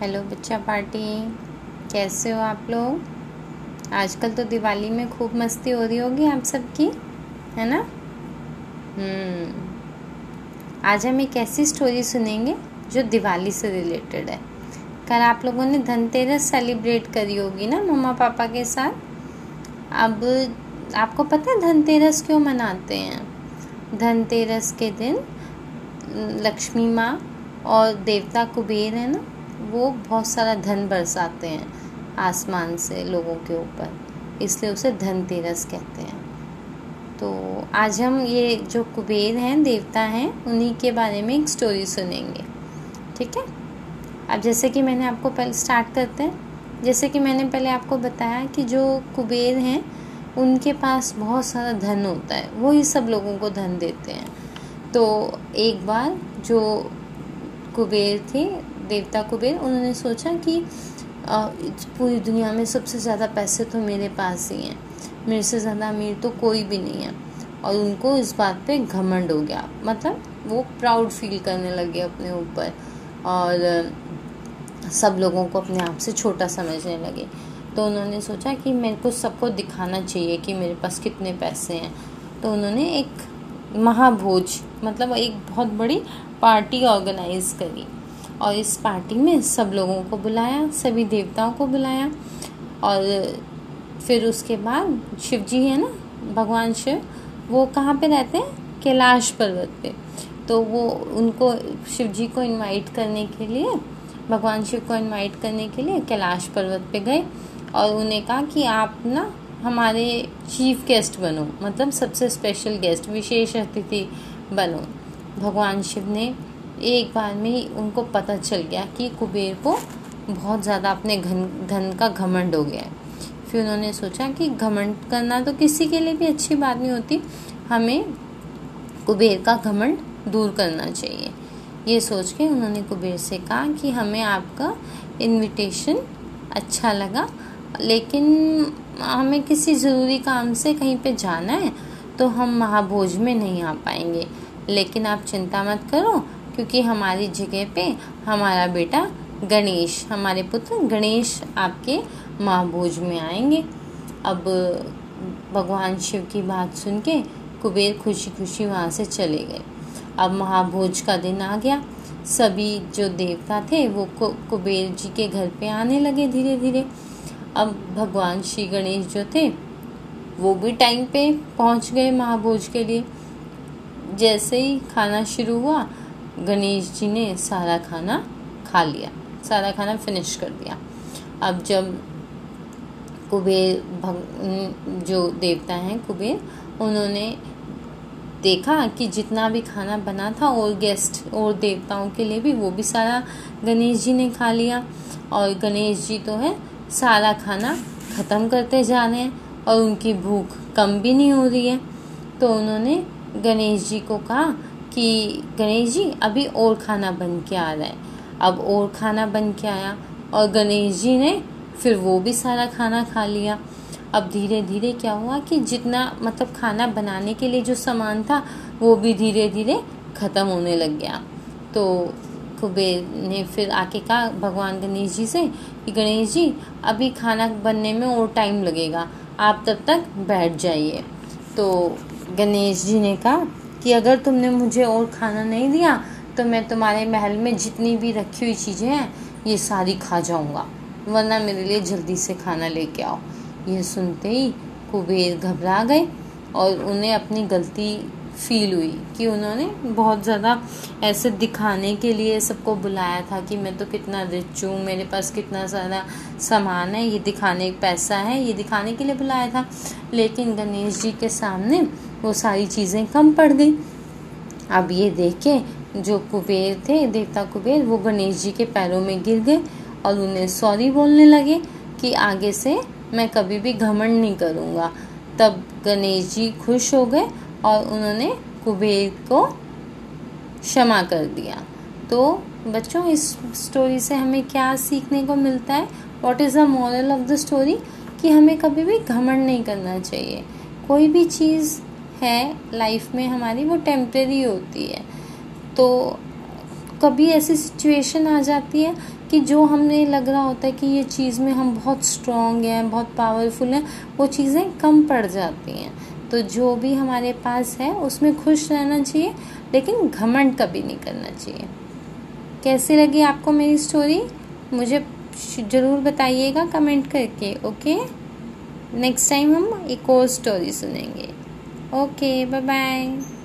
Hello, बच्चा party. कैसे हो आप लोग? आजकल तो दिवाली में खूब मस्ती हो रही होगी आप सबकी, है ना? हम्म। आज हम एक ऐसी स्टोरी सुनेंगे जो दिवाली से रिलेटेड है। कल आप लोगों ने धनतेरस सेलिब्रेट करी होगी ना मम्मा पापा के साथ? अब आपको पता है धनतेरस क्यों मनाते हैं? धनतेरस के दिन, लक्ष्मी माँ और देवता कुबेर, है ना? वो बहुत सारा धन बरसाते हैं आसमान से लोगों के ऊपर, इसलिए उसे धनतेरस कहते हैं। तो आज हम ये जो कुबेर हैं, देवता हैं, उन्हीं के बारे में एक स्टोरी सुनेंगे। ठीक है? अब जैसे कि मैंने आपको पहले स्टार्ट करते हैं, जैसे कि मैंने पहले आपको बताया कि जो कुबेर हैं, उनके पास बहुत सारा धन होता है, वो ही सब लोगों को धन देते हैं। तो एक बार जो कुबेर थे देवता कुबेर उन्होंने सोचा कि पूरी दुनिया में सबसे ज़्यादा पैसे तो मेरे पास ही हैं। मेरे से ज़्यादा अमीर तो कोई भी नहीं है। और उनको इस बात पे घमंड हो गया। मतलब वो प्राउड फील करने लगे अपने ऊपर। और सब लोगों को अपने आप से छोटा समझने लगे। तो उन्होंने सोचा कि मेरे को सबको दिखाना चाहिए कि मेरे पास कितने पैसे हैं। तो उन्होंने एक महाभोज मतलब एक बहुत बड़ी पार्टी ऑर्गेनाइज करी। और इस पार्टी में सब लोगों को बुलाया, सभी देवताओं को बुलाया और फिर उसके बाद शिव जी है ना, भगवान शिव, वो कहाँ पे रहते हैं? कैलाश पर्वत पे। तो वो उनको, शिव जी को इनवाइट करने के लिए, भगवान शिव को इनवाइट करने के लिए कैलाश पर्वत पे गए और उन्हें कहा कि आप ना हमारे चीफ गेस्ट बनो मतलब सबसे स्पेशल गेस्ट विशेष अतिथि बनो। भगवान शिव ने एक बार में ही उनको पता चल गया कि कुबेर को बहुत ज़्यादा अपने घन, धन का घमंड हो गया है। फिर उन्होंने सोचा कि घमंड करना तो किसी के लिए भी अच्छी बात नहीं होती। हमें कुबेर का घमंड दूर करना चाहिए। ये सोच के उन्होंने कुबेर से कहा कि हमें आपका इनविटेशन अच्छा लगा, लेकिन हमें किसी ज़रूरी काम से कहीं पे जाना है तो हम महाभोज में नहीं आ पाएँगे। लेकिन आप चिंता मत करो क्योंकि हमारी जगह पे हमारा बेटा गणेश, हमारे पुत्र गणेश आपके महाभोज में आएँगे। अब भगवान शिव की बात सुन के कुबेर खुशी खुशी वहाँ से चले गए। अब महाभोज का दिन आ गया। सभी जो देवता थे वो कुबेर जी के घर पे आने लगे धीरे धीरे अब भगवान श्री गणेश जो थे, वो भी टाइम पे पहुँच गए महाभोज के लिए। जैसे ही खाना शुरू हुआ गणेश जी ने सारा खाना खा लिया, सारा खाना फिनिश कर दिया। अब जब कुबेर भग, जो देवता हैं कुबेर, उन्होंने देखा कि जितना भी खाना बना था, और गेस्ट और देवताओं के लिए भी, वो भी सारा गणेश जी ने खा लिया। और गणेश जी तो है, सारा खाना ख़त्म करते जा रहे हैं, और उनकी भूख कम भी नहीं हो रही है। तो उन्होंने गणेश जी को कहा कि गणेश जी, अभी और खाना बन के आ रहा है। अब और खाना बन के आया और गणेश जी ने फिर वो भी सारा खाना खा लिया। अब धीरे धीरे क्या हुआ कि जितना मतलब खाना बनाने के लिए जो सामान था, वो भी धीरे धीरे ख़त्म होने लग गया। तो कुबेर ने फिर आके कहा भगवान गणेश जी से कि गणेश जी, अभी खाना बनने में और टाइम लगेगा, आप तब तक बैठ जाइए। तो गणेश जी ने कहा कि अगर तुमने मुझे और खाना नहीं दिया तो मैं तुम्हारे महल में जितनी भी रखी हुई चीज़ें हैं, ये सारी खा जाऊँगा। वरना मेरे लिए जल्दी से खाना लेके आओ। यह सुनते ही कुबेर घबरा गए और उन्हें अपनी गलती फील हुई कि उन्होंने बहुत ज़्यादा ऐसे दिखाने के लिए सबको बुलाया था कि मैं तो कितना रिच हूँ, मेरे पास कितना सारा सामान है, ये दिखाने पैसा है, ये दिखाने के लिए बुलाया था। लेकिन गणेश जी के सामने वो सारी चीज़ें कम पड़ गई। अब ये देख के जो कुबेर थे, देवता कुबेर, वो गणेश जी के पैरों में गिर गए और उन्हें सॉरी बोलने लगे कि आगे से मैं कभी भी घमंड नहीं करूँगा। तब गणेश जी खुश हो गए और उन्होंने कुबेर को क्षमा कर दिया। तो बच्चों, इस स्टोरी से हमें क्या सीखने को मिलता है? What is the moral of the story कि हमें कभी भी घमंड नहीं करना चाहिए। कोई भी चीज़ है लाइफ में हमारी, वो टेम्प्रेरी होती है। तो कभी ऐसी सिचुएशन आ जाती है कि जो हमने लग रहा होता है कि ये चीज़ में हम बहुत स्ट्रॉन्ग हैं, बहुत पावरफुल हैं, वो चीज़ें कम पड़ जाती हैं। तो जो भी हमारे पास है, उसमें खुश रहना चाहिए, लेकिन घमंड कभी नहीं करना चाहिए। कैसी लगी आपको मेरी स्टोरी मुझे ज़रूर बताइएगा कमेंट करके ओके नेक्स्ट टाइम हम एक और स्टोरी सुनेंगे। okay bye bye